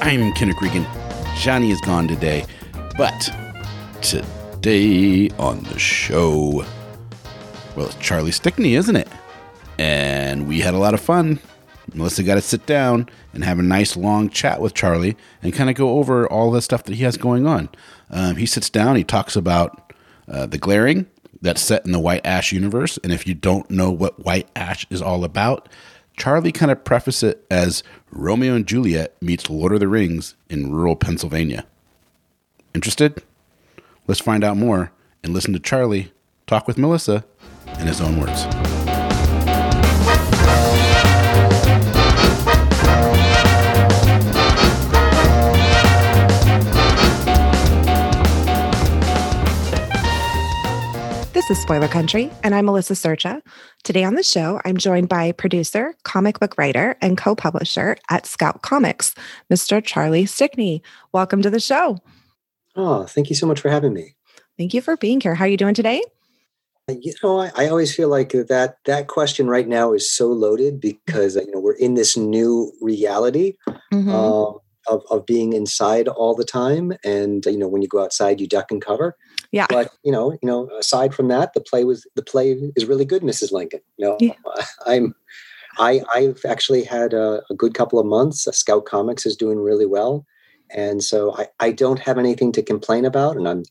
I'm Kenneth Regan. Johnny is gone today, but today on the show, well, it's Charlie Stickney, isn't it? And we had a lot of fun. Melissa got to sit down and have a nice long chat with Charlie and kind of go over all the stuff that he has going on. Um, he sits down, he talks about uh, the Glarian that's set in the White Ash universe. And if you don't know what White Ash is all about, Charlie kind of preface it as Romeo and Juliet meets Lord of the Rings in rural Pennsylvania. Interested? Let's find out more and listen to Charlie talk with Melissa in his own words. This is Spoiler Country, and I'm Melissa Sercia. Today on the show, I'm joined by producer, comic book writer, and co publisher at Scout Comics, Mr. Charlie Stickney. Welcome to the show. Oh, thank you so much for having me. Thank you for being here. How are you doing today? You know, I, I always feel like that that question right now is so loaded because you know we're in this new reality. Mm-hmm. Um, of, of being inside all the time and you know when you go outside you duck and cover. Yeah. But you know you know aside from that the play was the play is really good mrs lincoln. You know yeah. i'm i i've actually had a, a good couple of months. Uh, scout comics is doing really well. And so I, I don't have anything to complain about and i'm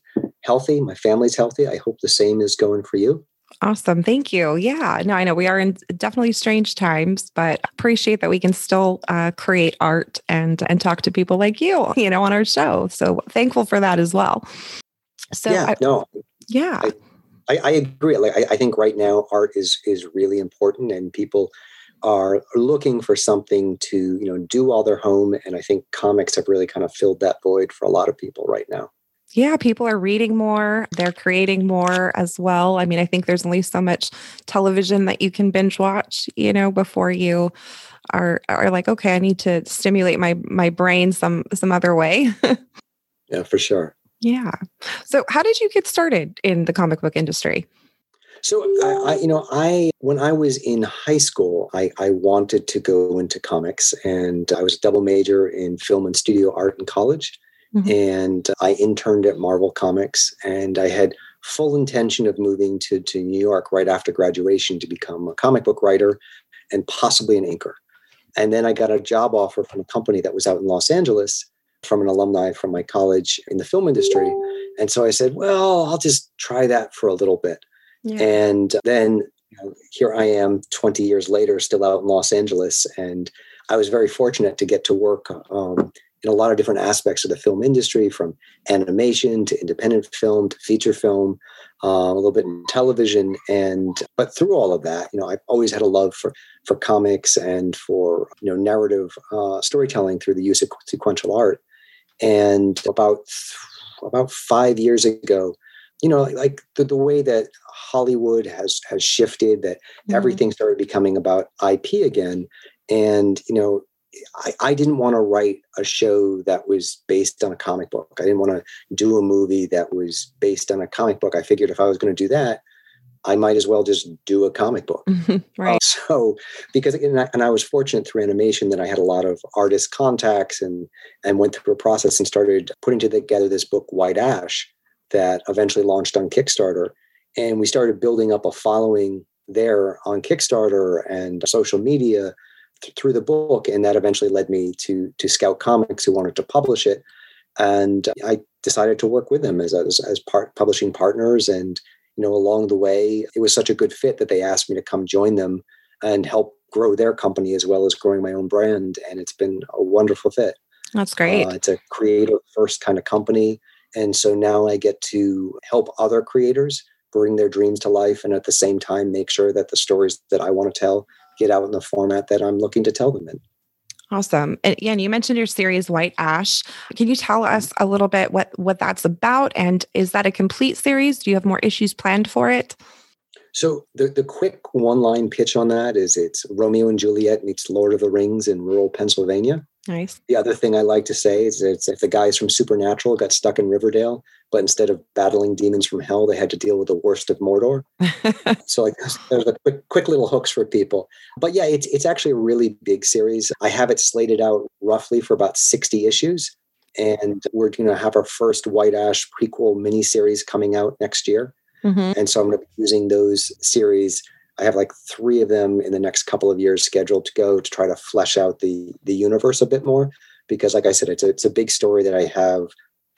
healthy. My family's healthy. I hope the same is going for you Awesome. Thank you. Yeah. No, I know we are in definitely strange times, but appreciate that we can still uh, create art and and talk to people like you, you know, on our show. So thankful for that as well. So yeah, I, no, yeah, I, I, agree. Like I, I think right now art is is really important, and people are looking for something to you know do while they're home. And I think comics have really kind of filled that void for a lot of people right now yeah, people are reading more, they're creating more as well. I mean, I think there's only so much television that you can binge watch, you know, before you are are like, okay, I need to stimulate my my brain some some other way. yeah, for sure. Yeah. So, how did you get started in the comic book industry? So, I, I, you know, I when I was in high school, I, I wanted to go into comics, and I was a double major in film and studio art in college. Mm-hmm. And I interned at Marvel Comics and I had full intention of moving to, to New York right after graduation to become a comic book writer and possibly an inker. And then I got a job offer from a company that was out in Los Angeles from an alumni from my college in the film industry. And so I said, well, I'll just try that for a little bit. Yeah. And then you know, here I am 20 years later, still out in Los Angeles. And I was very fortunate to get to work um, in a lot of different aspects of the film industry, from animation to independent film to feature film, uh, a little bit in television, and but through all of that, you know, I've always had a love for for comics and for you know narrative uh, storytelling through the use of sequential art. And about about five years ago, you know, like the, the way that Hollywood has has shifted, that mm-hmm. everything started becoming about IP again, and you know I, I didn't want to write a show that was based on a comic book. I didn't want to do a movie that was based on a comic book. I figured if I was going to do that, I might as well just do a comic book. right. Uh, so, because and I, and I, was fortunate through animation that I had a lot of artist contacts and and went through a process and started putting together this book, White Ash, that eventually launched on Kickstarter. And we started building up a following there on Kickstarter and social media through the book, and that eventually led me to to Scout Comics, who wanted to publish it. and I decided to work with them as as, as part publishing partners. And you know, along the way, it was such a good fit that they asked me to come join them and help grow their company as well as growing my own brand. And it's been a wonderful fit. That's great. Uh, it's a creative first kind of company. And so now I get to help other creators bring their dreams to life and at the same time make sure that the stories that I want to tell get out in the format that I'm looking to tell them in. Awesome. And and you mentioned your series White Ash. Can you tell us a little bit what what that's about and is that a complete series? Do you have more issues planned for it? So the the quick one line pitch on that is it's Romeo and Juliet meets Lord of the Rings in rural Pennsylvania. Nice. The other thing I like to say is that if the guys from Supernatural got stuck in Riverdale, but instead of battling demons from hell, they had to deal with the worst of Mordor. so like there's a quick, quick little hooks for people. But yeah, it's it's actually a really big series. I have it slated out roughly for about 60 issues. And we're going to have our first White Ash prequel miniseries coming out next year. Mm-hmm. And so I'm going to be using those series I have like three of them in the next couple of years scheduled to go to try to flesh out the the universe a bit more because like I said it's a, it's a big story that I have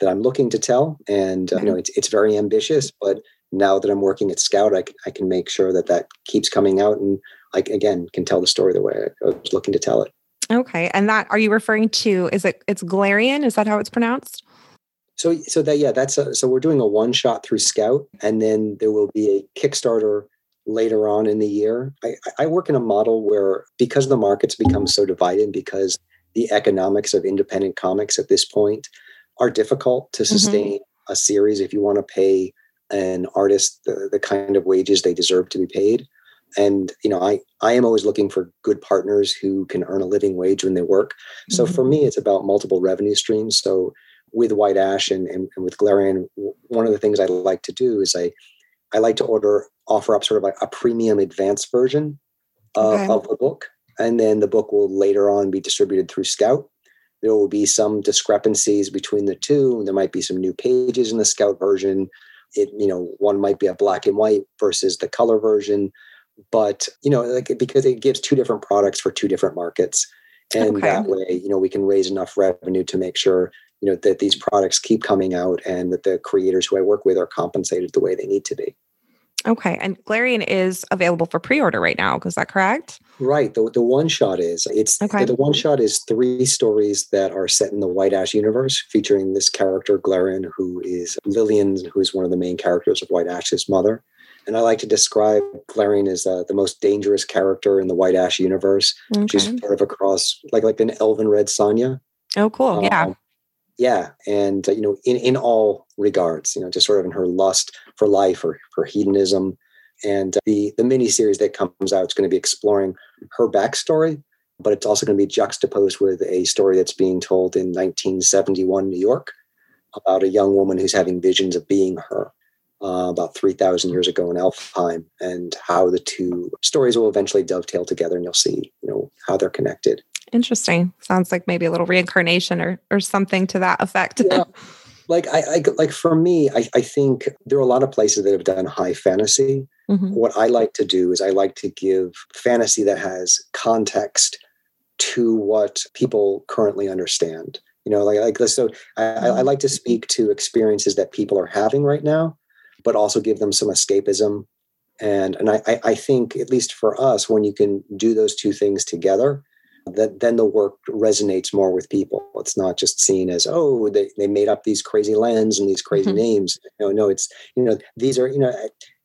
that I'm looking to tell and you know mm-hmm. it's it's very ambitious but now that I'm working at Scout I, I can make sure that that keeps coming out and I again can tell the story the way I was looking to tell it. Okay, and that are you referring to? Is it it's Glarian? Is that how it's pronounced? So so that yeah, that's a, so we're doing a one shot through Scout, and then there will be a Kickstarter later on in the year. I, I work in a model where because the markets become so divided, because the economics of independent comics at this point are difficult to mm-hmm. sustain mm-hmm. a series if you want to pay an artist the, the kind of wages they deserve to be paid and you know i i am always looking for good partners who can earn a living wage when they work so mm-hmm. for me it's about multiple revenue streams so with white ash and, and, and with glarian one of the things i like to do is i I like to order offer up sort of like a premium advanced version uh, okay. of the book, and then the book will later on be distributed through Scout. There will be some discrepancies between the two. There might be some new pages in the Scout version. It you know one might be a black and white versus the color version, but you know like because it gives two different products for two different markets, and okay. that way you know we can raise enough revenue to make sure you know that these products keep coming out and that the creators who I work with are compensated the way they need to be. Okay, and Glarian is available for pre-order right now. Is that correct? Right. The the one shot is it's okay. the one shot is three stories that are set in the White Ash universe, featuring this character Glarian, who is Lillian, who is one of the main characters of White Ash's mother. And I like to describe Glarian as uh, the most dangerous character in the White Ash universe. Okay. She's sort of across like like an elven red Sonja. Oh, cool! Um, yeah yeah and uh, you know in in all regards you know just sort of in her lust for life or for hedonism and uh, the the mini series that comes out is going to be exploring her backstory but it's also going to be juxtaposed with a story that's being told in 1971 new york about a young woman who's having visions of being her uh, about 3000 years ago in elfheim and how the two stories will eventually dovetail together and you'll see you know how they're connected Interesting. Sounds like maybe a little reincarnation or or something to that effect. yeah. Like I, I, like for me, I, I think there are a lot of places that have done high fantasy. Mm-hmm. What I like to do is I like to give fantasy that has context to what people currently understand. You know, like like so I, I like to speak to experiences that people are having right now, but also give them some escapism. And and I, I think at least for us, when you can do those two things together, that then the work resonates more with people. It's not just seen as, oh, they, they made up these crazy lands and these crazy mm-hmm. names. No, no, it's, you know, these are, you know,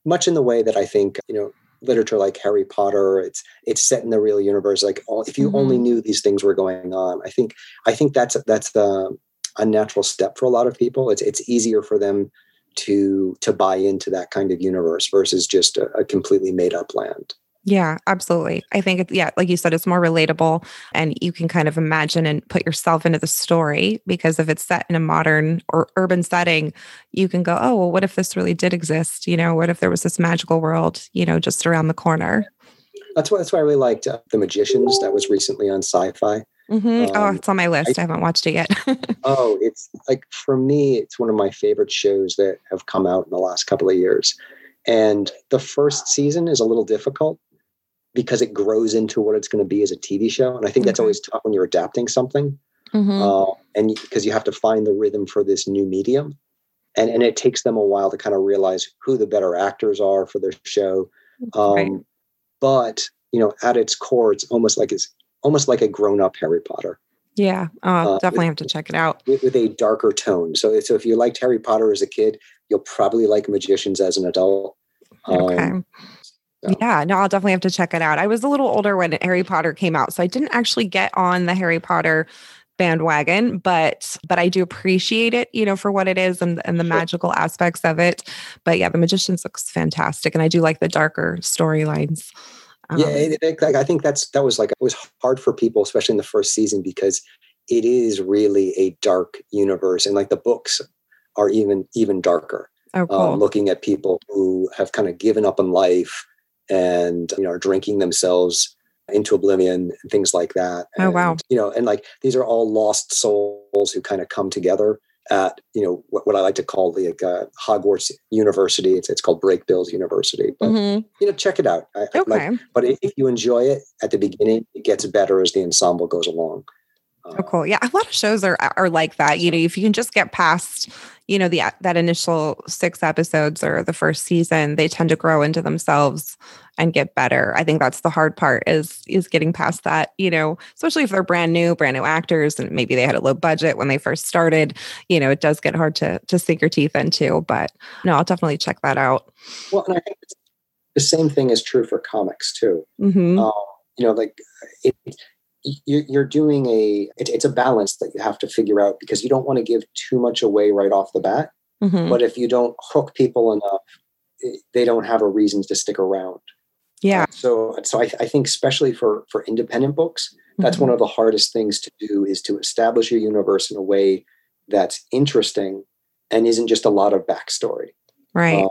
much in the way that I think, you know, literature like Harry Potter, it's it's set in the real universe. Like all, if you mm-hmm. only knew these things were going on, I think I think that's that's the a natural step for a lot of people. It's it's easier for them to to buy into that kind of universe versus just a, a completely made up land. Yeah, absolutely. I think it's, yeah, like you said, it's more relatable and you can kind of imagine and put yourself into the story because if it's set in a modern or urban setting, you can go, oh, well, what if this really did exist? You know, what if there was this magical world, you know, just around the corner? That's why, that's why I really liked uh, The Magicians that was recently on Syfy. Mm-hmm. Oh, um, oh, it's on my list. I, I haven't watched it yet. oh, it's like for me, it's one of my favorite shows that have come out in the last couple of years. And the first season is a little difficult because it grows into what it's going to be as a TV show. And I think that's always tough when you're adapting something. Mm-hmm. Uh, and because you have to find the rhythm for this new medium and and it takes them a while to kind of realize who the better actors are for their show um, Right. but you know at its core it's almost like it's almost like a grown-up harry potter Yeah. Oh, Uh, definitely have to check it out. with, with a darker tone so so if you liked harry potter as a kid you'll probably like magicians as an adult Okay. Um, so- Yeah, no, I'll definitely have to check it out. I was a little older when Harry Potter came out, so I didn't actually get on the Harry Potter bandwagon, but but I do appreciate it, you know, for what it is and and the Sure. magical aspects of it. But yeah, The Magicians looks fantastic, and I do like the darker storylines. yeah Um, it, it- like, i think that's that was like it was hard for people especially in the first season because it is really a dark universe and like the books are even even darker oh, cool. um, looking at people who have kind of given up on life and you know are drinking themselves into oblivion and things like that Oh, wow. You know and like these are all lost souls who kind of come together at you know what, what i like to call the like, uh, hogwarts university it's, it's called Brakebills university but Mhm. you know check it out I, I like- Okay. but if you enjoy it at the beginning it gets better as the ensemble goes along Oh, cool. Yeah, a lot of shows are are like that. You know, if you can just get past, you know, the that initial six episodes or the first season, they tend to grow into themselves and get better. I think that's the hard part is is getting past that. You know, especially if they're brand new, brand new actors, and maybe they had a low budget when they first started. You know, it does get hard to to sink your teeth into. But no, I'll definitely check that out. well and i think the same thing is true for comics too hmm um, you know like it, you're, you're doing a it, it's a balance that you have to figure out because you don't want to give too much away right off the bat hmm but if you don't hook people enough they don't have a reason to stick around Yeah. so so i, I think especially for for independent books that's Mhm. one of the hardest things to do is to establish your universe in a way that's interesting and isn't just a lot of backstory right. um,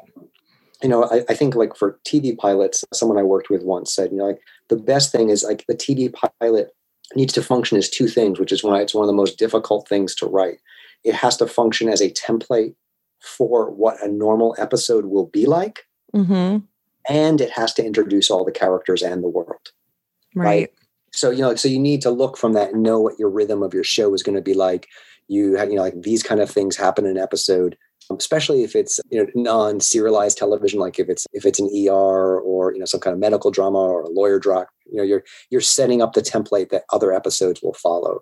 you know, I, I think like for TV pilots, someone I worked with once said, you know, like the best thing is like the TV pilot needs to function as two things, which is why it's one of the most difficult things to write. It has to function as a template for what a normal episode will be like, hmm and it has to introduce all the characters and the world. Right. So you know, so you need to look from that and know what your rhythm of your show is going to be like. You have, you know, like these kind of things happen in an episode, especially if it's you know non-serialized television, like if it's if it's an ER or you know some kind of medical drama or a lawyer drama. You know, you're you're setting up the template that other episodes will follow.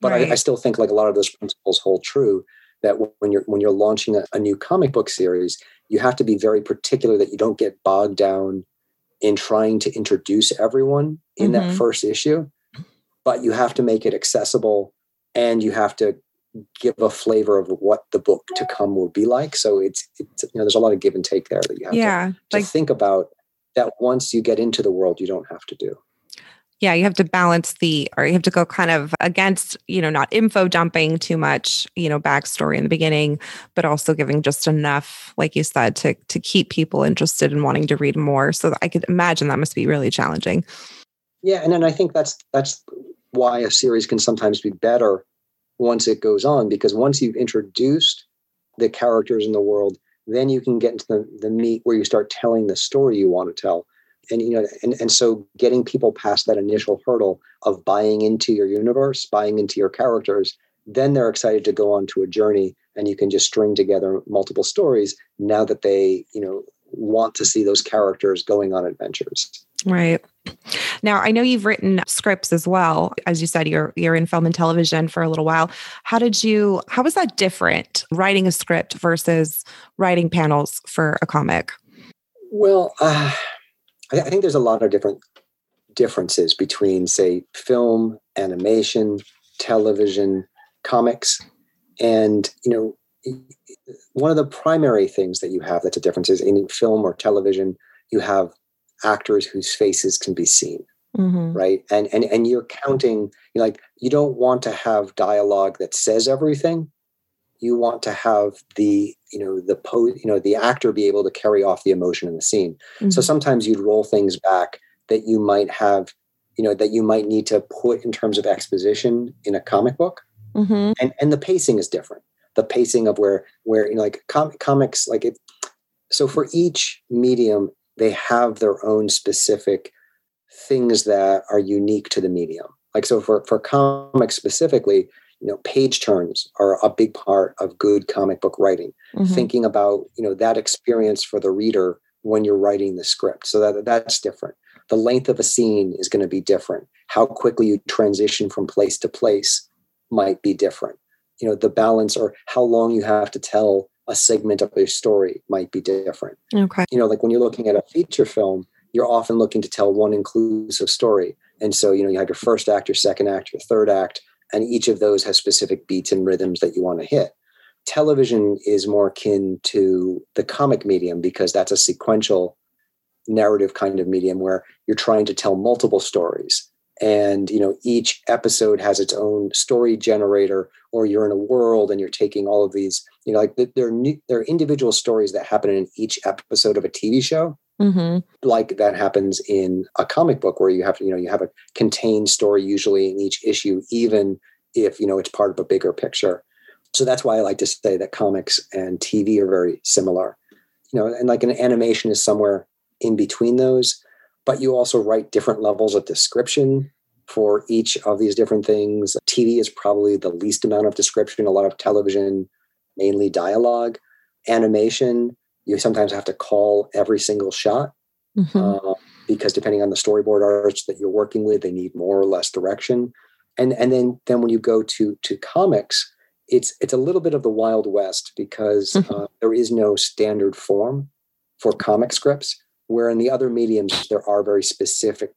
But Right. I, I still think like a lot of those principles hold true. That when you're when you're launching a, a new comic book series, you have to be very particular that you don't get bogged down in trying to introduce everyone in that Mhm. first issue, but you have to make it accessible and you have to give a flavor of what the book to come will be like. So it's, it's you know, there's a lot of give and take there that you have Yeah. to, to Like think about that once you get into the world, you don't have to do. yeah you have to balance the or you have to go kind of against you know not info dumping too much you know backstory in the beginning but also giving just enough like you said to to keep people interested in wanting to read more so i could imagine that must be really challenging Yeah, and then I think that's that's why a series can sometimes be better once it goes on because once you've introduced the characters in the world, then you can get into the, the meat where you start telling the story you want to tell. And you know, and, and so getting people past that initial hurdle of buying into your universe, buying into your characters, then they're excited to go on to a journey and you can just string together multiple stories now that they, you know, want to see those characters going on adventures. Right. Now i know you've written scripts as well. As you said you're you're in film and television for a little while. How did you how was that different writing a script versus writing panels for a comic? Well, uh, I, I think there's a lot of different differences between, say, film, animation, television, comics, and you know, one of the primary things that you have that's a difference is in film or television, you have actors whose faces can be seen Mhm. right and and and you're counting you know, like you don't want to have dialogue that says everything you want to have the you know the po you know the actor be able to carry off the emotion in the scene so Mhm. sometimes you'd roll things back that you might have you know that you might need to put in terms of exposition in a comic book Mhm. and and the pacing is different the pacing of where where you know like com- comics like it so for each medium they have their own specific things that are unique to the medium. Like so for for comics specifically you know page turns are a big part of good comic book writing. Mhm. thinking about you know that experience for the reader when you're writing the script. So that that's different. The length of a scene is going to be different. How quickly you transition from place to place might be different. You know the balance or how long you have to tell a segment of your story might be different. Okay. you know like when you're looking at a feature film you're often looking to tell one inclusive story. And so you know you have your first act your second act your third act and each of those has specific beats and rhythms that you want to hit. Television is more akin to the comic medium because that's a sequential narrative kind of medium where you're trying to tell multiple stories and you know each episode has its own story generator or you're in a world and you're taking all of these you know like there are new, there are individual stories that happen in each episode of a TV show. Hmm like that happens in a comic book where you have you know you have a contained story usually in each issue even if you know it's part of a bigger picture. So that's why i like to say that comics and tv are very similar. You know and like an animation is somewhere in between those but you also write different levels of description for each of these different things tv is probably the least amount of description a lot of television mainly dialogue animation you sometimes have to call every single shot hmm uh, because depending on the storyboard artists that you're working with, they need more or less direction. And and then then when you go to to comics, it's it's a little bit of the wild west because Mhm. uh, there is no standard form for comic scripts. Where in the other mediums there are very specific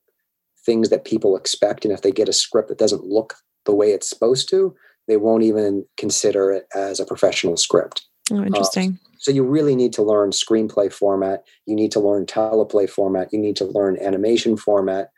things that people expect, and if they get a script that doesn't look the way it's supposed to, they won't even consider it as a professional script. oh, interesting. So you really need to learn screenplay format. You need to learn teleplay format. You need to learn animation format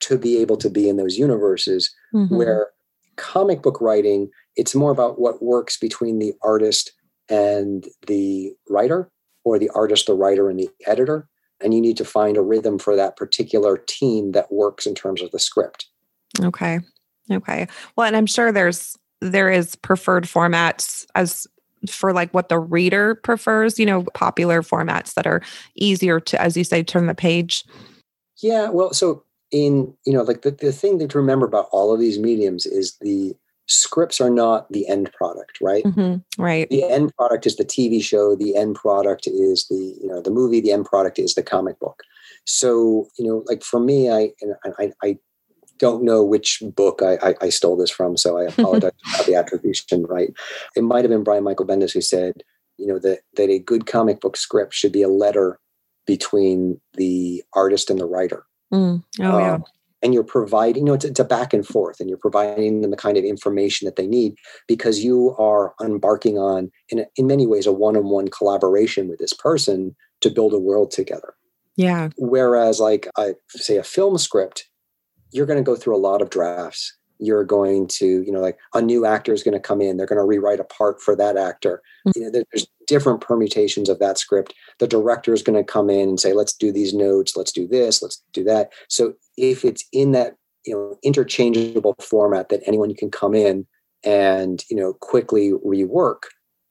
to be able to be in those universes Mhm. where comic book writing, it's more about what works between the artist and the writer or the artist, the writer, and the editor. And you need to find a rhythm for that particular team that works in terms of the script. Okay. Okay. Well, and I'm sure there's there is preferred formats as for like what the reader prefers, you know, popular formats that are easier to, as you say, turn the page. Yeah, well, so in you know, like the, the thing to remember about all of these mediums is the scripts are not the end product, right? hmm Right. The end product is the TV show. The end product is the you know the movie. The end product is the comic book. So you know, like for me, I and I, I don't know which book I, I, I stole this from, so I apologize about the attribution. Right? It might have been Brian Michael Bendis who said, you know, that that a good comic book script should be a letter between the artist and the writer. Mm. Oh, yeah. And you're providing, you know, it's, it's a back and forth, and you're providing them the kind of information that they need because you are embarking on, in, in many ways, a one on one collaboration with this person to build a world together. Yeah. Whereas, like, I say a film script, you're going to go through a lot of drafts. You're going to, you know, like a new actor is going to come in. They're going to rewrite a part for that actor. Mm. You know, there- there's different permutations of that script. The director is going to come in and say, "Let's do these notes. Let's do this. Let's do that." So if it's in that, you know, interchangeable format that anyone can come in and you know quickly rework,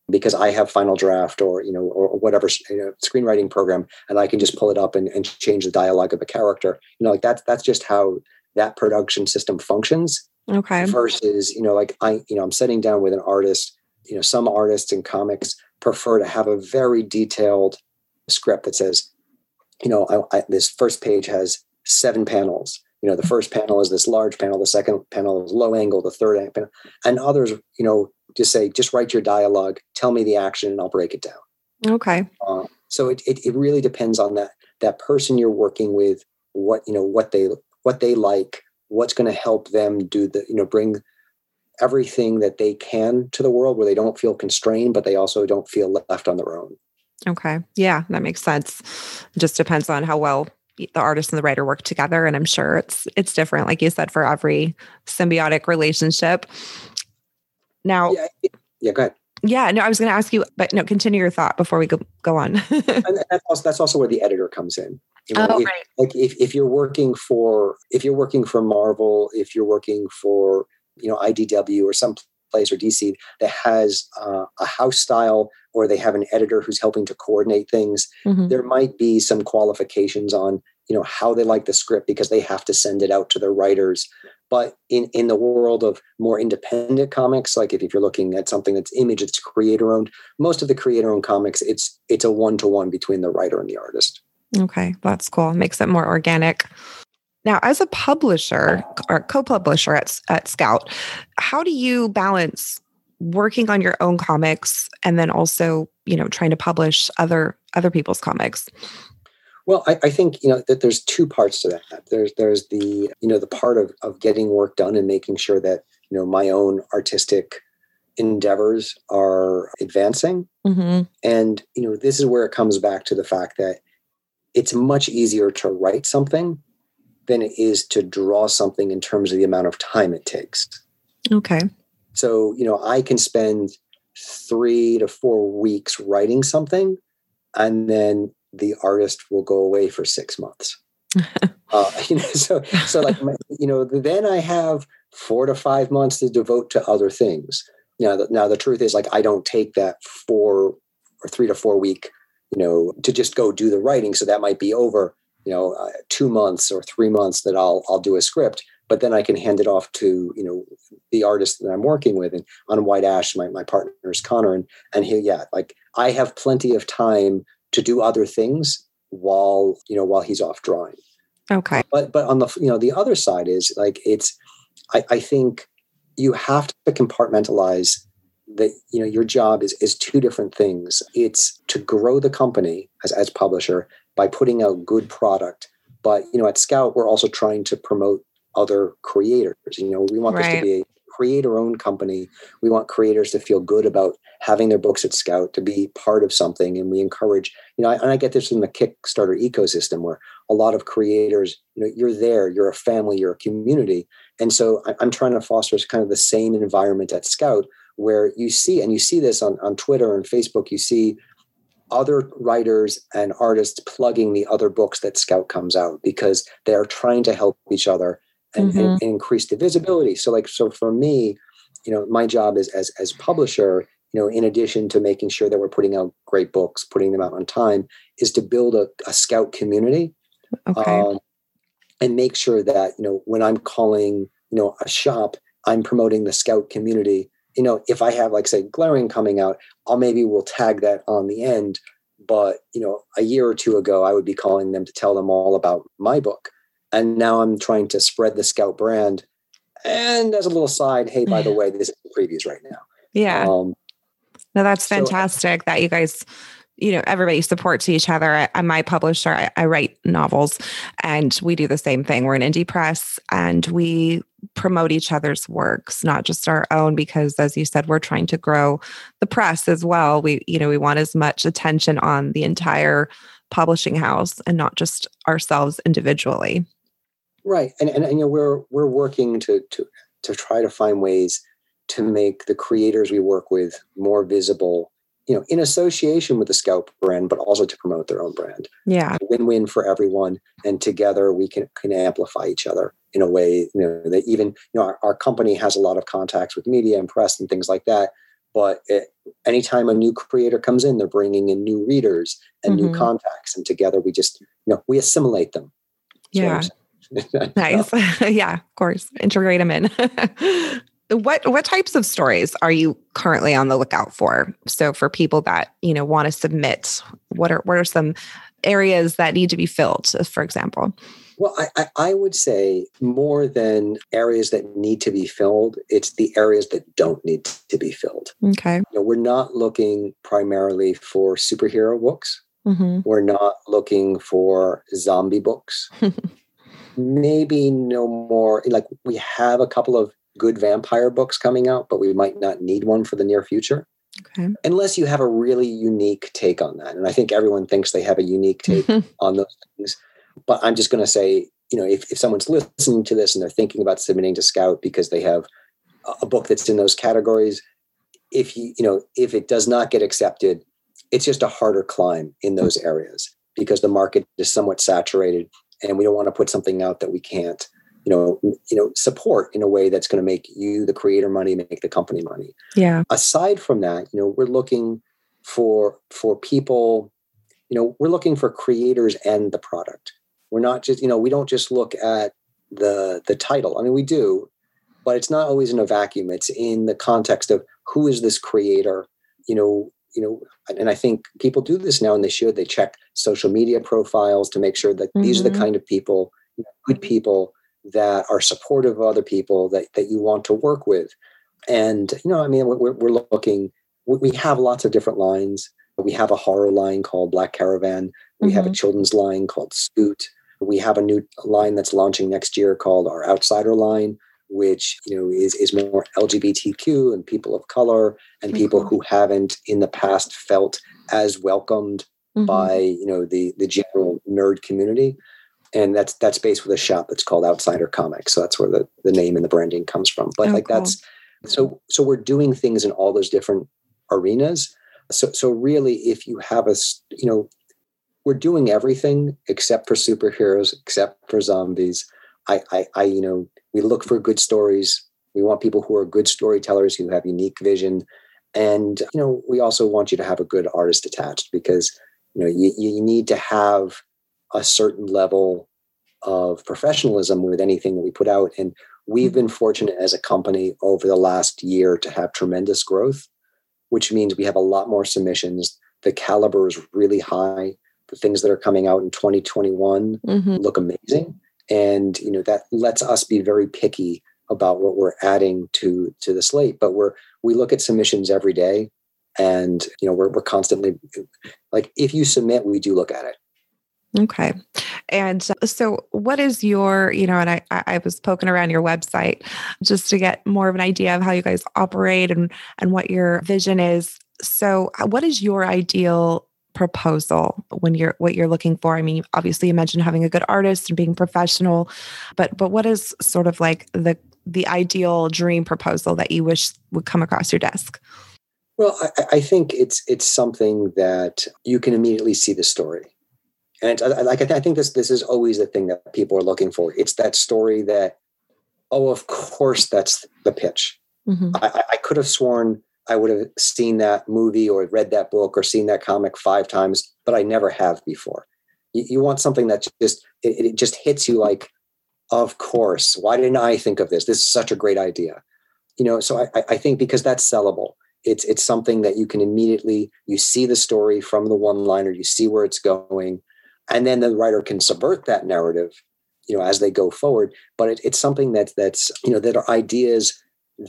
because I have Final Draft or you know or, or whatever you know, screenwriting program, and I can just pull it up and, and change the dialogue of a character. You know, like that's that's just how that production system functions Okay. versus you know like i you know i'm sitting down with an artist you know some artists in comics prefer to have a very detailed script that says you know I, I, this first page has seven panels you know the first panel is this large panel the second panel is low angle the third panel and others you know just say just write your dialogue tell me the action and i'll break it down Okay. uh, so it, it, it really depends on that that person you're working with what you know what they what they like what's going to help them do the you know bring everything that they can to the world where they don't feel constrained but they also don't feel left on their own Okay. Yeah, that makes sense. It just depends on how well the artist and the writer work together. And I'm sure it's it's different, like you said, for every symbiotic relationship. Now, yeah yeah go ahead yeah, no, I was going to ask you, but no, continue your thought before we go go on. and that's also, that's also where the editor comes in you know, oh, if, right. like if, if you're working for if you're working for marvel if you're working for you know idw or some place or dc that has uh, a house style or they have an editor who's helping to coordinate things Mhm. there might be some qualifications on you know how they like the script because they have to send it out to their writers But in, in the world of more independent comics, like if, if you're looking at something that's image, it's creator owned. Most of the creator owned comics, it's it's a one to one between the writer and the artist. Okay, that's cool. Makes it more organic. Now, as a publisher or co-publisher at, at Scout, how do you balance working on your own comics and then also, you know, trying to publish other other people's comics? Well, I, I, think you know that there's two parts to that. There's there's the you know the part of of getting work done and making sure that you know my own artistic endeavors are advancing, mm-hmm. and you know this is where it comes back to the fact that it's much easier to write something than it is to draw something in terms of the amount of time it takes. Okay. So you know I can spend three to four weeks writing something, and then the artist will go away for six months. uh, you know, so so like you know, then I have four to five months to devote to other things. You know, now the truth is like I don't take that four or three to four week, you know, to just go do the writing. So that might be over, you know, uh, two months or three months that I'll I'll do a script but then I can hand it off to you know the artist that I'm working with. And on White Ash, my, my partner is Conor, and and he yeah, like I have plenty of time to do other things while you know while he's off drawing. Okay. But but on the you know the other side is like it's i, I think you have to compartmentalize that you know your job is is two different things. It's to grow the company as as publisher by putting out good product. But you know at scout we're also trying to promote other creators. You know we want right. this to be a creator owned company we want creators to feel good about having their books at Scout to be part of something. And we encourage, you know, and I get this in the Kickstarter ecosystem where a lot of creators, you know, you're there, you're a family, you're a community. And so I'm trying to foster kind of the same environment at Scout where you see, and you see this on, on Twitter and Facebook, you see other writers and artists plugging the other books that Scout comes out because they're trying to help each other and, mm-hmm. and, and increase the visibility. So like, so for me, you know, my job is as as publisher you know, in addition to making sure that we're putting out great books, putting them out on time, is to build a, a scout community. Okay. Um, and make sure that, you know, when I'm calling, you know, a shop, I'm promoting the scout community. You know, if I have like say Glarian coming out, I'll maybe we'll tag that on the end. But, you know, a year or two ago, I would be calling them to tell them all about my book. And now I'm trying to spread the scout brand. And as a little side, hey, by the way, this is the previews right now. Yeah. Um, no, that's fantastic so, that you guys, you know, everybody supports each other. I'm my publisher. I, I write novels and we do the same thing. We're an indie press and we promote each other's works, not just our own, because as you said, we're trying to grow the press as well. We, you know, we want as much attention on the entire publishing house and not just ourselves individually. Right. And, and, and you know, we're, we're working to, to, to try to find ways to make the creators we work with more visible you know in association with the scout brand but also to promote their own brand yeah win-win for everyone and together we can can amplify each other in a way you know that even you know our, our company has a lot of contacts with media and press and things like that but it, anytime a new creator comes in they're bringing in new readers and mm-hmm. new contacts and together we just you know we assimilate them yeah nice. Yeah of course. Integrate them in. What what types of stories are you currently on the lookout for? So for people that you know want to submit what are what are some areas that need to be filled for example? Well I, I would say more than areas that need to be filled it's the areas that don't need to be filled. Okay. You know, we're not looking primarily for superhero books. Mm-hmm. we're not looking for zombie books maybe no more like we have a couple of good vampire books coming out, but we might not need one for the near future. Okay. Unless you have a really unique take on that. And I think everyone thinks they have a unique take on those things. But I'm just going to say, you know, if, if someone's listening to this and they're thinking about submitting to Scout because they have a book that's in those categories, if you, you know, if it does not get accepted, it's just a harder climb in those areas because the market is somewhat saturated and we don't want to put something out that we can't you know you know support in a way that's going to make you the creator money make the company money yeah aside from that you know we're looking for for people you know we're looking for creators and the product we're not just you know we don't just look at the the title. I mean, we do, but it's not always in a vacuum. It's in the context of who is this creator. You know, you know, and I think people do this now, and they should. They check social media profiles to make sure that mm-hmm. these are the mm-hmm. kind of people, good people that are supportive of other people that that you want to work with. And you know, I mean, we're, we're looking. We have lots of different lines. We have a horror line called Black Caravan. We mm-hmm. have a mm-hmm. children's line called Scoot. We have a new line that's launching next year called our Outsider line, which you know is is more LGBTQ and people of color and people mm-hmm. who haven't in the past felt as welcomed mm-hmm. by you know the the general nerd community. And that's that's based with a shop that's called Outsider Comics. So that's where the, the name and the branding comes from. But oh, like cool. that's so so we're doing things in all those different arenas. So so really if you have a you know we're doing everything except for superheroes, except for zombies. I, I, I, you know, we look for good stories. We want people who are good storytellers who have unique vision, and you know, we also want you to have a good artist attached because you know you, you need to have a certain level of professionalism with anything that we put out. And we've been fortunate as a company over the last year to have tremendous growth, which means we have a lot more submissions. The caliber is really high the things that are coming out in 2021 mm-hmm. look amazing and you know that lets us be very picky about what we're adding to to the slate but we're we look at submissions every day and you know we're, we're constantly like if you submit we do look at it Okay. And so what is your, you know, and I I was poking around your website just to get more of an idea of how you guys operate and and what your vision is. So uh, what is your ideal proposal when you're what you're looking for. I mean obviously you mentioned having a good artist and being professional but but what is sort of like the the ideal dream proposal that you wish would come across your desk? Well i, I think it's it's something that you can immediately see the story. And I, like I think this this is always the thing that people are looking for. It's that story that oh of course that's the pitch. Mm-hmm. I, I could have sworn I would have seen that movie or read that book or seen that comic five times, but I never have before. You, you want something that just it, it, just hits you like, of course. Why didn't I think of this? This is such a great idea. You know, so I, I think because that's sellable. It's it's something that you can immediately you see the story from the one liner, you see where it's going, and then the writer can subvert that narrative, you know, as they go forward. But it, it's something that that's you know that are ideas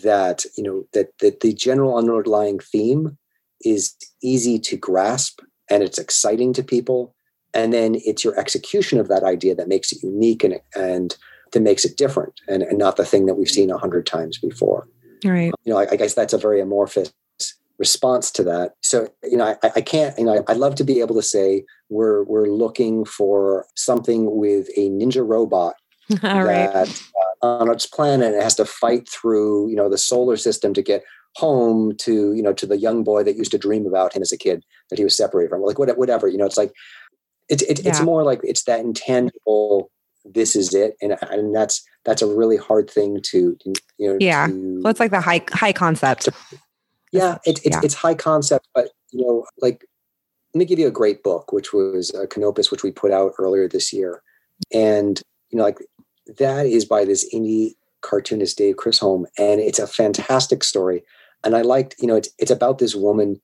that you know that that the general underlying theme is easy to grasp and it's exciting to people. And then it's your execution of that idea that makes it unique and and that makes it different and, and not the thing that we've seen a hundred times before. Right. You know I, I, guess that's a very amorphous response to that. So you know I, I can't you know i'd love to be able to say we're we're looking for something with a ninja robot All that, right. uh, on its planet, it has to fight through, you know, the solar system to get home to, you know, to the young boy that used to dream about him as a kid that he was separated from. Like whatever, you know, it's like it's it, yeah. it's more like it's that intangible. This is it, and and that's that's a really hard thing to you know. Yeah, to, well, it's like the high high concept. To, yeah, it, it's yeah. it's high concept, but you know, like let me give you a great book, which was uh, Canopus, which we put out earlier this year, and you know, like that is by this indie cartoonist Dave Chisholm, and it's a fantastic story. And I liked, you know, it's it's about this woman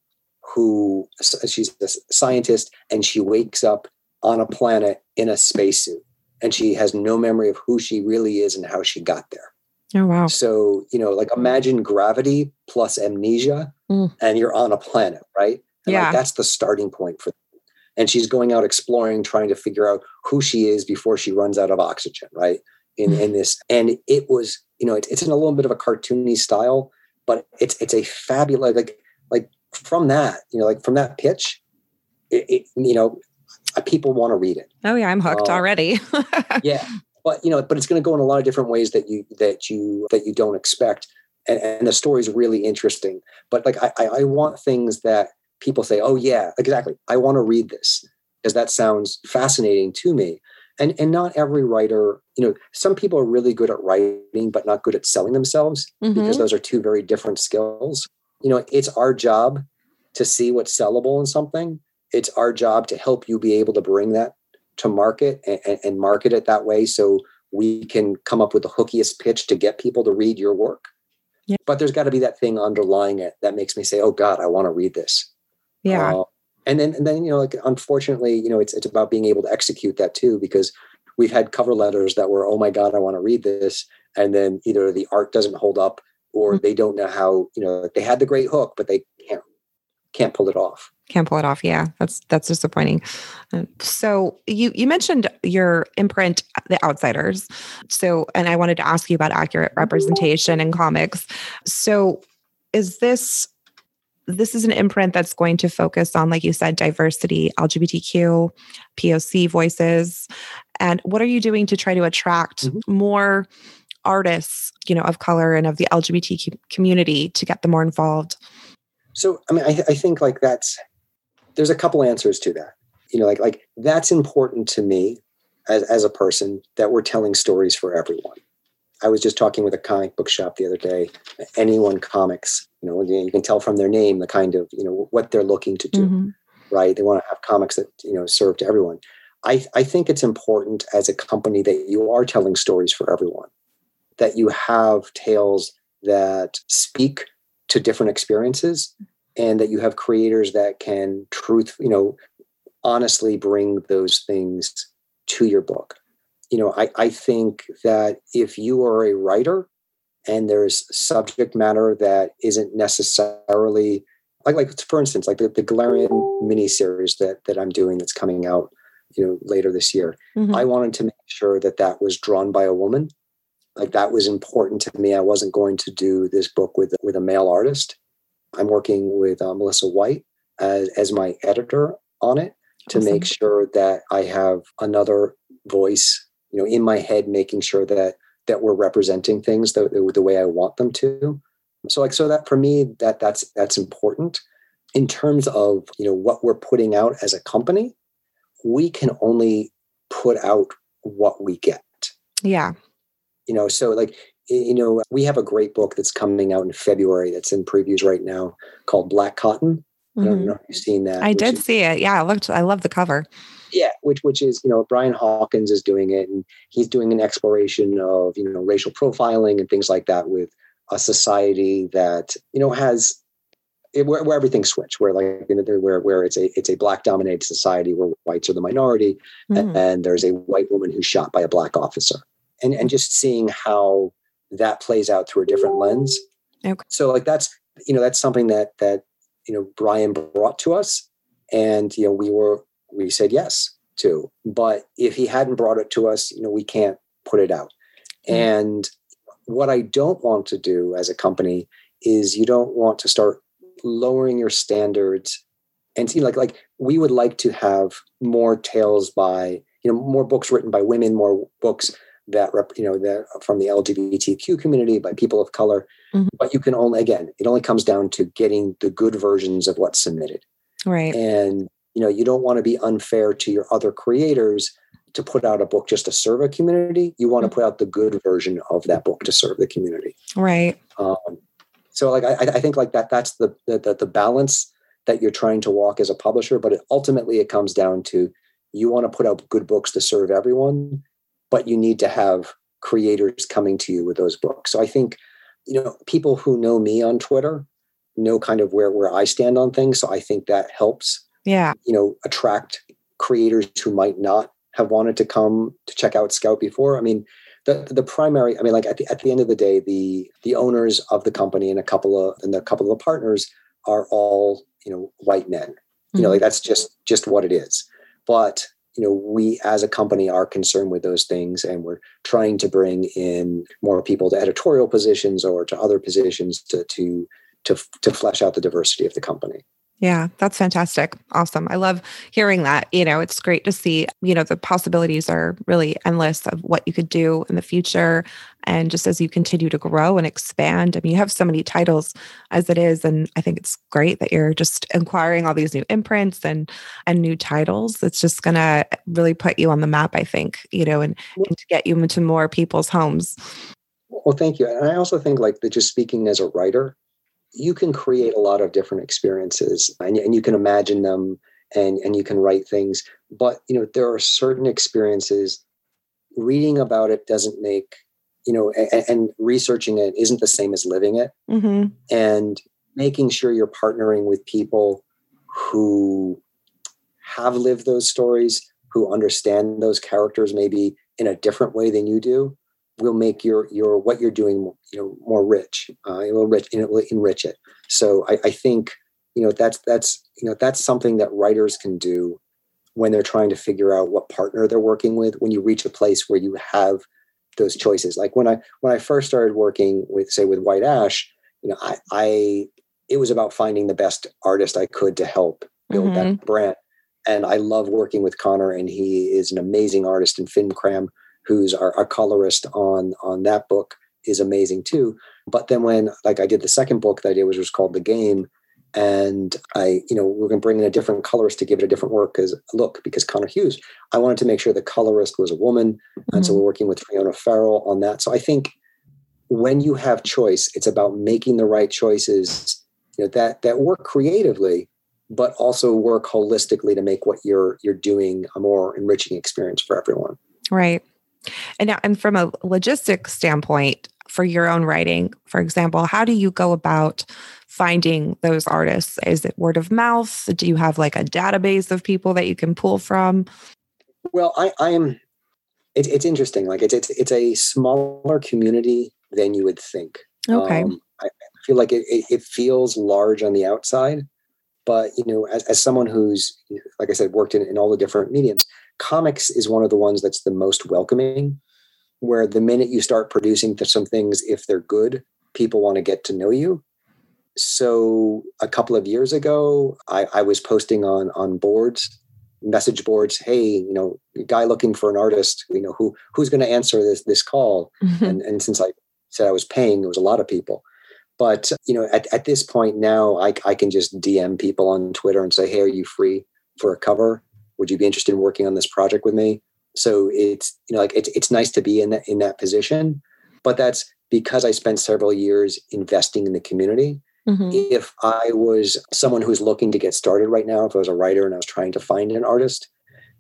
who she's a scientist, and she wakes up on a planet in a spacesuit, and she has no memory of who she really is and how she got there. Oh wow! So you know, like imagine gravity plus amnesia, mm. and you're on a planet, right? And yeah, like, that's the starting point for and she's going out exploring trying to figure out who she is before she runs out of oxygen right? In mm-hmm. in this and it was you know it, it's in a little bit of a cartoony style but it's it's a fabulous like like from that you know like from that pitch it, it you know uh, people want to read it. Oh yeah i'm hooked uh, already. yeah but you know but it's going to go in a lot of different ways that you that you that you don't expect and, and the story is really interesting. But like I, I want things that people say, oh, yeah, exactly. I want to read this because that sounds fascinating to me. And, and not every writer, you know, some people are really good at writing, but not good at selling themselves mm-hmm. because those are two very different skills. You know, it's our job to see what's sellable in something. It's our job to help you be able to bring that to market and, and market it that way. So we can come up with the hookiest pitch to get people to read your work. Yeah. But there's got to be that thing underlying it that makes me say, "Oh God, I want to read this." Yeah. Uh, and then, and then, you know, like unfortunately, you know, it's it's about being able to execute that too, because we've had cover letters that were, "Oh my God, I want to read this," and then either the art doesn't hold up, or Mhm. they don't know how. You know, they had the great hook, but they can't can't pull it off. can't pull it off yeah that's that's disappointing Um, so you you mentioned your imprint the outsiders so and i wanted to ask you about accurate representation in comics so is this this is an imprint that's going to focus on like you said diversity lgbtq poc voices and what are you doing to try to attract Mhm. more artists you know of color and of the lgbtq community to get them more involved So, I mean, I, I think like that's there's a couple answers to that. You know, like like that's important to me as as a person that we're telling stories for everyone. I was just talking with a comic book shop the other day. Anyone Comics, you know, you can tell from their name the kind of you know what they're looking to do. Mhm. Right? They want to have comics that you know serve to everyone. I I think it's important as a company that you are telling stories for everyone. That you have tales that speak to different experiences and that you have creators that can truth you know honestly bring those things to your book you know i, I think that if you are a writer and there's subject matter that isn't necessarily like like for instance like the, the Glarian miniseries that that i'm doing that's coming out you know later this year Mhm. I wanted to make sure that that was drawn by a woman. Like that was important to me. I wasn't going to do this book with with a male artist. I'm working with uh, Melissa White as as my editor on it to make sure that I have another voice, you know, in my head, making sure that that we're representing things the, the, way I want them to. So like so that for me that that's that's important in terms of you know what we're putting out as a company. We can only put out what we get yeah you know so like you know we have a great book that's coming out in february that's in previews right now called black cotton i Mhm. don't know if you've seen that I did is- see it. Yeah, I looked. I love the cover. Yeah which which is you know brian hawkins is doing it and he's doing an exploration of you know racial profiling and things like that with a society that you know has it, where, where everything switched where like you know, where where it's a it's a black dominated society where whites are the minority Mhm. and there's a white woman who's shot by a black officer and and just seeing how that plays out through a different lens Okay. so like that's you know that's something that that you know brian brought to us and you know we were we said yes to but if he hadn't brought it to us you know we can't put it out Mm. and what i don't want to do as a company is you don't want to start lowering your standards and see like like we would like to have more tales by you know more books written by women more books that rep, you know that from the lgbtq community by people of color Mhm. but you can only again it only comes down to getting the good versions of what's submitted Right. and you know you don't want to be unfair to your other creators to put out a book just to serve a community. You want to put out the good version of that book to serve the community. Right. um, so like I, I think like that that's the, the the balance that you're trying to walk as a publisher but it, ultimately it comes down to you want to put out good books to serve everyone but you need to have creators coming to you with those books. So i think you know people who know me on twitter know kind of where where i stand on things so i think that helps Yeah. you know attract creators who might not have wanted to come to check out scout before. I mean the the primary i mean like at the, at the end of the day the the owners of the company and a couple of and a couple of the partners are all you know white men. You know mm-hmm. like that's just just what it is. But you know we as a company are concerned with those things and we're trying to bring in more people to editorial positions or to other positions to to to, to flesh out the diversity of the company Yeah, that's fantastic. Awesome. I love hearing that. You know, it's great to see, you know, the possibilities are really endless of what you could do in the future. And just as you continue to grow and expand, I mean, you have so many titles as it is. And I think it's great that you're just acquiring all these new imprints and and new titles. It's just gonna really put you on the map, I think, you know, and, and to get you into more people's homes. Well, thank you. And I also think like that just speaking as a writer, you can create a lot of different experiences and, and you can imagine them and, and you can write things. But you know, there are certain experiences reading about it doesn't make you know and, and researching it isn't the same as living it Mm-hmm. and making sure you're partnering with people who have lived those stories who understand those characters maybe in a different way than you do will make your your what you're doing you know more rich uh, it will rich and it will enrich it. So I, I think you know that's that's you know that's something that writers can do when they're trying to figure out what partner they're working with when you reach a place where you have those choices. Like when i when i first started working with say with white ash you know i i it was about finding the best artist i could to help build that brand. And i love working with Conor and he is an amazing artist and Fin Cramb who's our, our colorist on on that book is amazing too. But then when like i did the second book that i did which was called the game and i you know we're going to bring in a different colorist to give it a different work because look because Conor Hughes i wanted to make sure the colorist was a woman and so mm-hmm. we're working with fiona farrell on that. So i think when you have choice it's about making the right choices you know that that work creatively but also work holistically to make what you're you're doing a more enriching experience for everyone. Right. And now, and from a logistics standpoint, for your own writing, for example, how do you go about finding those artists? Is it word of mouth? Do you have like a database of people that you can pull from? Well, I, I am. It, it's interesting. Like it's, it's it's a smaller community than you would think. Okay. Um, I I feel like it, it, it feels large on the outside, but you know, as, as someone who's like I said, worked in, in all the different mediums, comics is one of the ones that's the most welcoming. Where the minute you start producing some things, if they're good, people want to get to know you. So a couple of years ago, I, I was posting on on boards message boards hey you know guy looking for an artist you know who who's going to answer this this call mm-hmm. and and since i said i was paying it was a lot of people but you know at, at this point now I, I can just dm people on twitter and say hey are you free for a cover would you be interested in working on this project with me so it's you know like it's, it's nice to be in that in that position but that's because i spent several years investing in the community Mhm. if I was someone who's looking to get started right now, if I was a writer and I was trying to find an artist,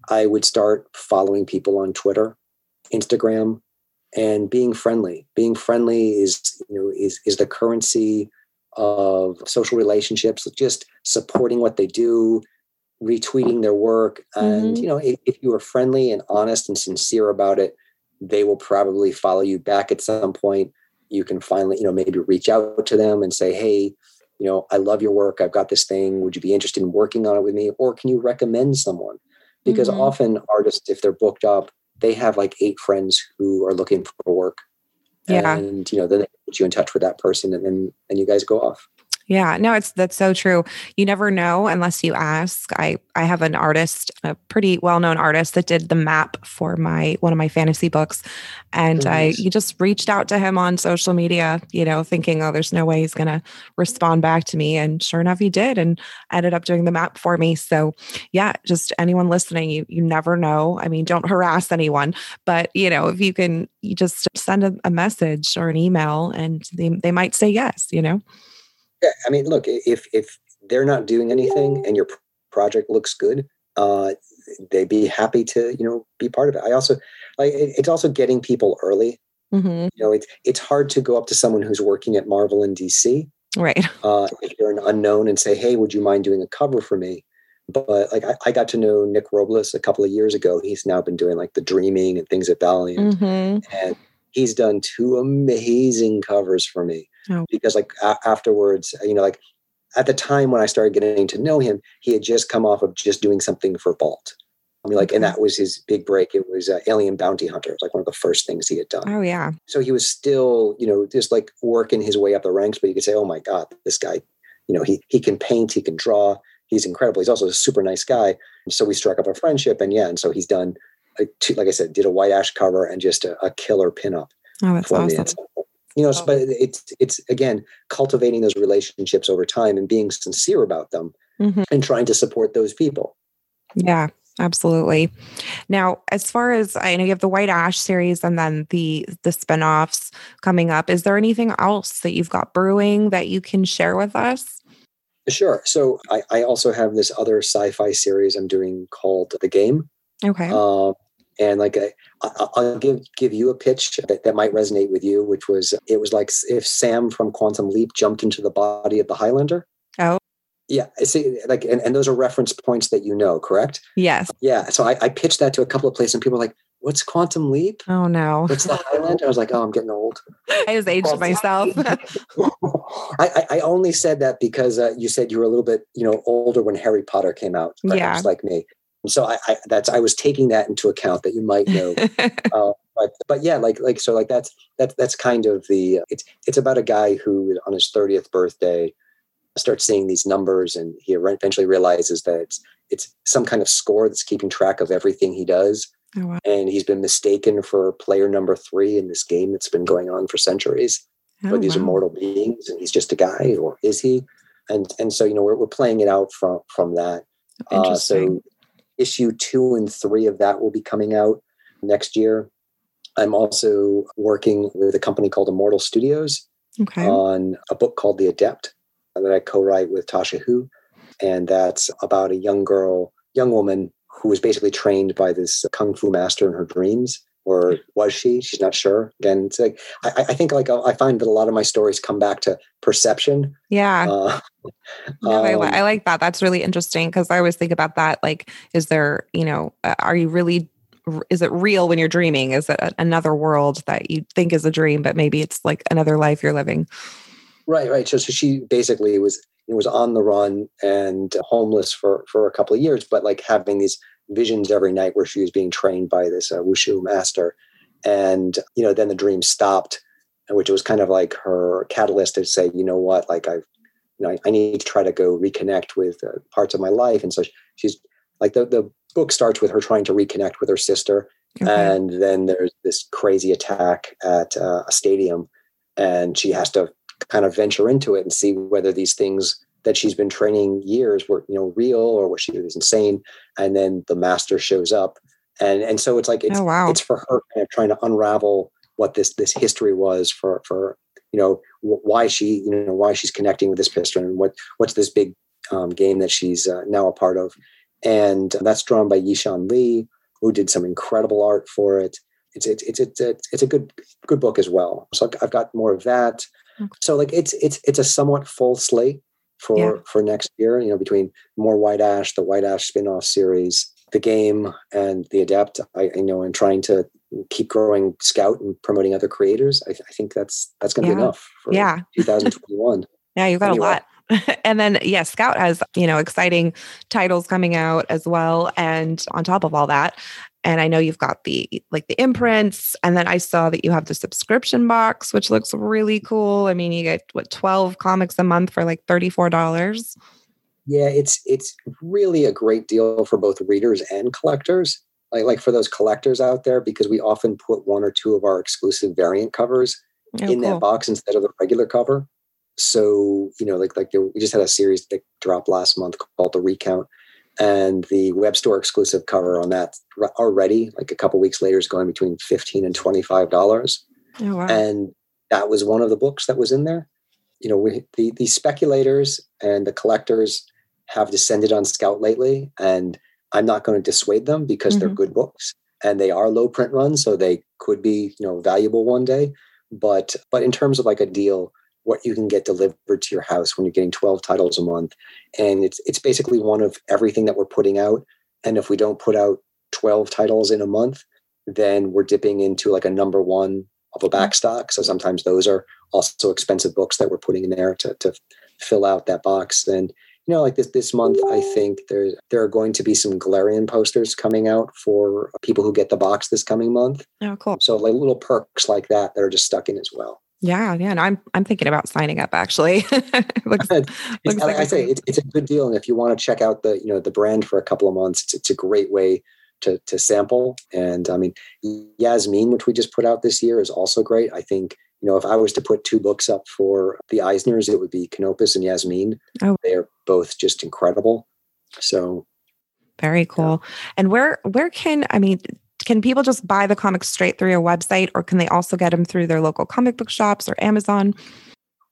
I would start following people on Twitter, Instagram, and being friendly. Being friendly is, you know, is is the currency of social relationships, just supporting what they do, retweeting their work. And, Mhm. you know, if, if you are friendly and honest and sincere about it, they will probably follow you back at some point you can finally, you know, maybe reach out to them and say, hey, you know, I love your work. I've got this thing. Would you be interested in working on it with me? Or can you recommend someone? Because Mhm. often artists, if they're booked up, they have like eight friends who are looking for work. Yeah. And, you know, then they put you in touch with that person and then and you guys go off. Yeah, no, it's that's so true. You never know unless you ask. I I have an artist, a pretty well-known artist that did the map for my one of my fantasy books and Oh, I you just reached out to him on social media, you know, thinking, "Oh, there's no way he's going to respond back to me." And sure enough he did and ended up doing the map for me. So, yeah, just anyone listening, you you never know. I mean, don't harass anyone, but you know, if you can you just send a, a message or an email and they they might say yes, you know. Yeah. I mean, look, if if they're not doing anything and your project looks good, uh, they'd be happy to, you know, be part of it. I also like it, it's also getting people early. Mhm. You know, it's it's hard to go up to someone who's working at Marvel and DC Right. uh, if you're an unknown and say, "Hey, would you mind doing a cover for me?" But like I, I got to know Nick Robles a couple of years ago. He's now been doing like the Dreaming and things at Valiant, Mhm. and he's done two amazing covers for me. Oh. Because like a- afterwards, you know, like at the time when I started getting to know him, he had just come off of just doing something for Vault. I mean, like, and that was his big break. It was uh, Alien Bounty Hunter. It was like one of the first things he had done Oh yeah. so he was still you know just like working his way up the ranks but you could say oh my god this guy you know he he can paint he can draw he's incredible he's also a super nice guy so we struck up a friendship and yeah and so he's done like, two, like i said did a white ash cover and just a, a killer pinup Oh, that's awesome. At some point. you know Oh. but it's it's again cultivating those relationships over time and being sincere about them Mhm. and trying to support those people Yeah, absolutely. Now, as far as I know, you have the White Ash series and then the the spinoffs coming up. Is there anything else that you've got brewing that you can share with us? sure so i, I also have this other sci-fi series i'm doing called the game Okay. Um, And like I, I'll give give you a pitch that, that might resonate with you, which was it was like if Sam from Quantum Leap jumped into the body of the Highlander. Oh. Yeah, see, like, and, and those are reference points that you know, correct? Yes. Yeah. So I, I pitched that to a couple of places, and people were like, "What's Quantum Leap? Oh no. What's the Highlander?" I was like, "Oh, I'm getting old." I just aged Well, myself. I, I, I only said that because uh, you said you were a little bit, you know, older when Harry Potter came out, perhaps Yeah. like me. So I, I that's I was taking that into account that you might know. uh, but but yeah, like like so like that's that's that's kind of the it's it's about a guy who on his thirtieth birthday starts seeing these numbers and he eventually realizes that it's it's some kind of score that's keeping track of everything he does Oh, wow. and he's been mistaken for player number three in this game that's been going on for centuries Oh, but these are mortal beings and he's just a guy or is he and and so you know we're, we're playing it out from from that uh, so issue two and three of that will be coming out next year. I'm also working with a company called immortal studios okay. on a book called the adept that i co-write with tasha hu. And that's about a young girl young woman who was basically trained by this kung fu master in her dreams or was she she's not sure again it's like i, I think like i find that a lot of my stories come back to perception yeah. uh, No, I, um, I like that. That's really interesting because I always think about that. Like, is there, you know, uh, are you really, is it real when you're dreaming? Is it another world that you think is a dream, but maybe it's like another life you're living? Right, right. So, so she basically was was on the run and homeless for for a couple of years, but like having these visions every night where she was being trained by this uh, wushu master, and you know then the dream stopped, which was kind of like her catalyst to say, you know what, like I've you know I, I need to try to go reconnect with uh, parts of my life, and so she's like the the book starts with her trying to reconnect with her sister, Okay. and then there's this crazy attack at uh, a stadium. And she has to kind of venture into it and see whether these things that she's been training years were you know real or was she was insane and then the master shows up. And and so it's like it's oh, wow. it's for her kind of trying to unravel what this this history was for for you know why she you know why she's connecting with this piston and what what's this big um, game that she's uh, now a part of. And that's drawn by Yishan Li who did some incredible art for it. It's it's it's it's a, it's a good good book as well. So I've- I've got more of that. Okay. so like it's it's it's a somewhat full slate for Yeah. for next year you know between more white ash the white ash spin-off series the game and the adept i, I know and trying to keep growing scout and promoting other creators i, I think that's that's going to be enough for Yeah. 2021 Yeah, you've got Anyway. a lot. and then yeah, Scout has, you know, exciting titles coming out as well. And on top of all that, and I know you've got the like the imprints, and then I saw that you have the subscription box, which looks really cool. I mean, you get what 12 comics a month for like $34. Yeah, it's it's really a great deal for both readers and collectors. Like like for those collectors out there, because we often put one or two of our exclusive variant covers Oh, in that box instead of the regular cover. So you know, like like we just had a series that dropped last month called the Recount, and the web store exclusive cover on that already, like a couple weeks later, is going between fifteen and twenty five dollars Oh, wow. and that was one of the books that was in there. You know, we, the the speculators and the collectors have descended on Scout lately, and I'm not going to dissuade them because they're Mhm. good books and they are low print runs, so they could be you know valuable one day. But but in terms of like a deal, what you can get delivered to your house when you're getting 12 titles a month, and it's it's basically one of everything that we're putting out. And if we don't put out 12 titles in a month, then we're dipping into like a number one of a mm-hmm. back stock. So sometimes those are also expensive books that we're putting in there to, to fill out that box. And you know, like this this month, I think there there are going to be some Glarian posters coming out for people who get the box this coming month. oh, cool. So like little perks like that that are just stuck in as well. Yeah, yeah. And I'm I'm thinking about signing up actually. looks, looks like I a say, it's, it's a good deal, and if you want to check out the you know the brand for a couple of months, it's, it's a great way to to sample. And I mean, Yasmeen, which we just put out this year, is also great. I think you know if I was to put two books up for the Eisners, it would be Canopus and Yasmeen. Oh. They are both just incredible. So Very cool. And where where can I mean can people just buy the comics straight through your website or can they also get them through their local comic book shops or Amazon?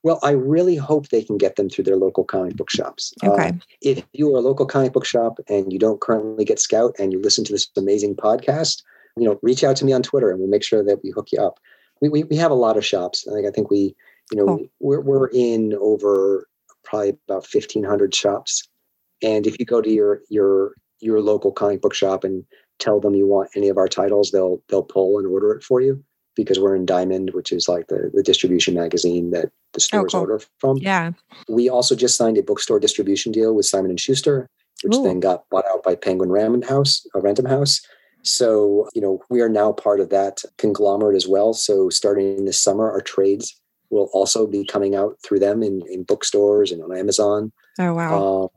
Well, I really hope they can get them through their local comic book shops. Uh, Okay. if you are a local comic book shop and you don't currently get Scout and you listen to this amazing podcast, you know, reach out to me on Twitter and we'll make sure that we hook you up. We, we, we have a lot of shops. I think, I think we, you know, Cool. we're, we're in over probably about 1500 shops. And if you go to your, your, your local comic book shop and tell them you want any of our titles, they'll, they'll pull and order it for you because we're in Diamond, which is like the, the distribution magazine that the stores cool. order from. Yeah. We also just signed a bookstore distribution deal with Simon and Schuster, which Ooh. then got bought out by Penguin Random House, uh, Random House. So you know we are now part of that conglomerate as well. So starting this summer, our trades will also be coming out through them in, in bookstores and on Amazon. Oh wow. Uh,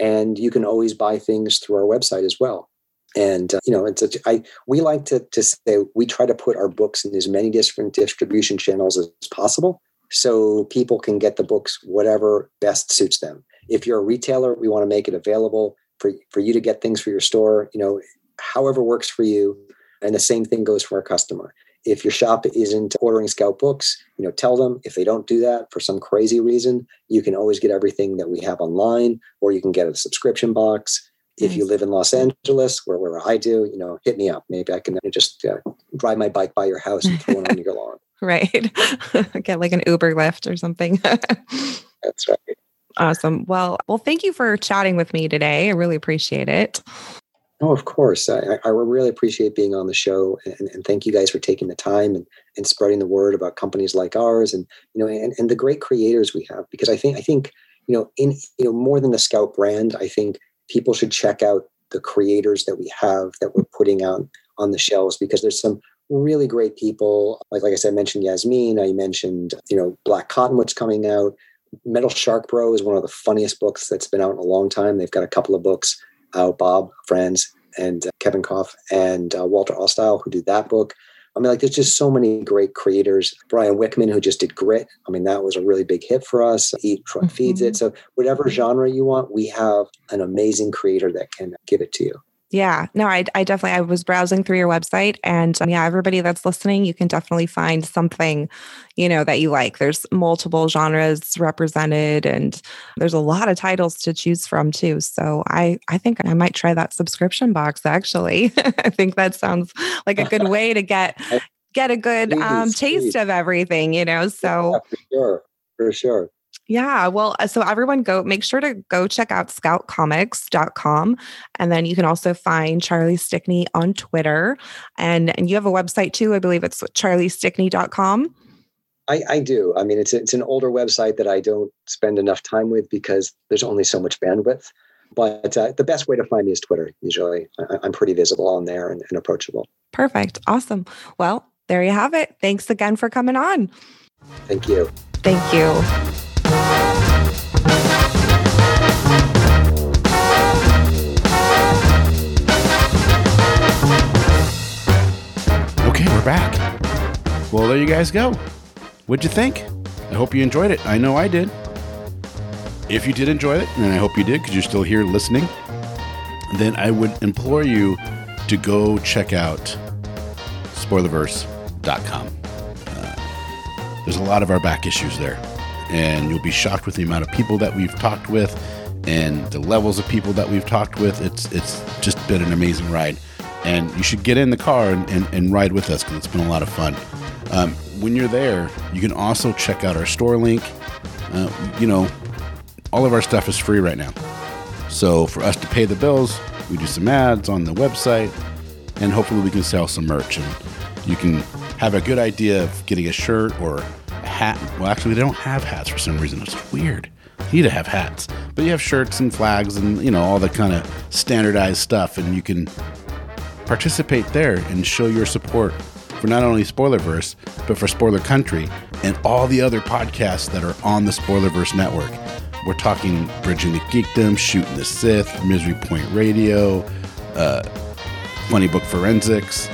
and you can always buy things through our website as well. And uh, you know, it's a, I we like to to say we try to put our books in as many different distribution channels as possible, so people can get the books whatever best suits them. If you're a retailer, we want to make it available for for you to get things for your store. You know, however works for you. And the same thing goes for our customer. If your shop isn't ordering Scout books, you know, tell them if they don't do that for some crazy reason, you can always get everything that we have online, or you can get a subscription box. If you live in Los Angeles, where, where I do, you know, hit me up. Maybe I can just uh, ride my bike by your house and throw it on your lawn. Right. Get like an Uber lift or something. That's right. awesome. Well, well, thank you for chatting with me today. I really appreciate it. Oh, of course. I, I really appreciate being on the show, and, and thank you guys for taking the time and, and spreading the word about companies like ours, and you know, and, and the great creators we have. Because I think I think you know, in you know, more than the Scout brand, I think people should check out the creators that we have that we're putting out on the shelves because there's some really great people. Like like I said, I mentioned Yasmeen. I mentioned you know Black Cottonwood's coming out. Metal Shark Bro is one of the funniest books that's been out in a long time. They've got a couple of books out. Bob Frantz and uh, Kevin Koff and uh, Walter Ostlie who did that book. I mean, like there's just so many great creators. Brian Wickman who just did Grit. I mean, that was a really big hit for us. Eat Front feeds it. Mm-hmm. So whatever genre you want, we have an amazing creator that can give it to you. Yeah, no, I, I definitely, I was browsing through your website and um, yeah, everybody that's listening, you can definitely find something, you know, that you like. There's multiple genres represented and there's a lot of titles to choose from too. So I, I think I might try that subscription box actually. I think that sounds like a good way to get, get a good um, taste of everything, you know? So Yeah, for sure, for sure. Yeah, well, uh, so everyone go make sure to go check out scoutcomics.com and then you can also find Charlie Stickney on Twitter and and you have a website too, I believe it's charliestickney.com. I, I do. I mean, it's it's an older website that I don't spend enough time with because there's only so much bandwidth. But uh, the best way to find me is Twitter. Usually, I, I'm pretty visible on there and, and approachable. Perfect. Awesome. Well, there you have it. Thanks again for coming on. Thank you. Thank you. Back. Well, there you guys go. What'd you think? I hope you enjoyed it. I know I did. If you did enjoy it, and I hope you did because you're still here listening, then I would implore you to go check out spoilerverse.com. Uh, there's a lot of our back issues there, and you'll be shocked with the amount of people that we've talked with and the levels of people that we've talked with. It's it's just been an amazing ride, and you should get in the car and, and, and ride with us because it's been a lot of fun. Um, when you're there, you can also check out our store link. Uh, you know, all of our stuff is free right now. So for us to pay the bills, we do some ads on the website, and hopefully we can sell some merch. And you can have a good idea of getting a shirt or a hat. Well, actually, they don't have hats for some reason. It's weird. You need to have hats, but you have shirts and flags and you know all the kind of standardized stuff, and you can participate there and show your support for not only Spoilerverse, but for Spoiler Country and all the other podcasts that are on the Spoilerverse network. We're talking Bridging the Geekdom, Shooting the Sith, Misery Point Radio, uh, Funny Book Forensics,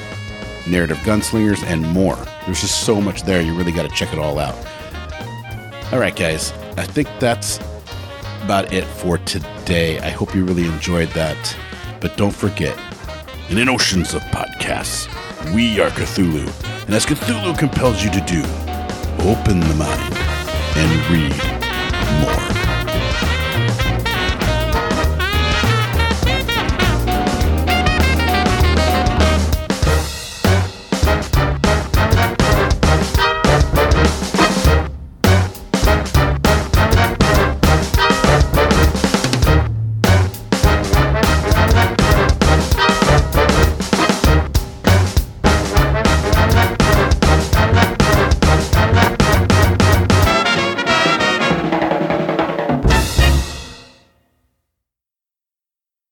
Narrative Gunslingers, and more. There's just so much there. You really got to check it all out. All right, guys. I think that's about it for today. I hope you really enjoyed that. But don't forget, in oceans of podcasts, we are Cthulhu. And as Cthulhu compels you to do, open the mind and read more.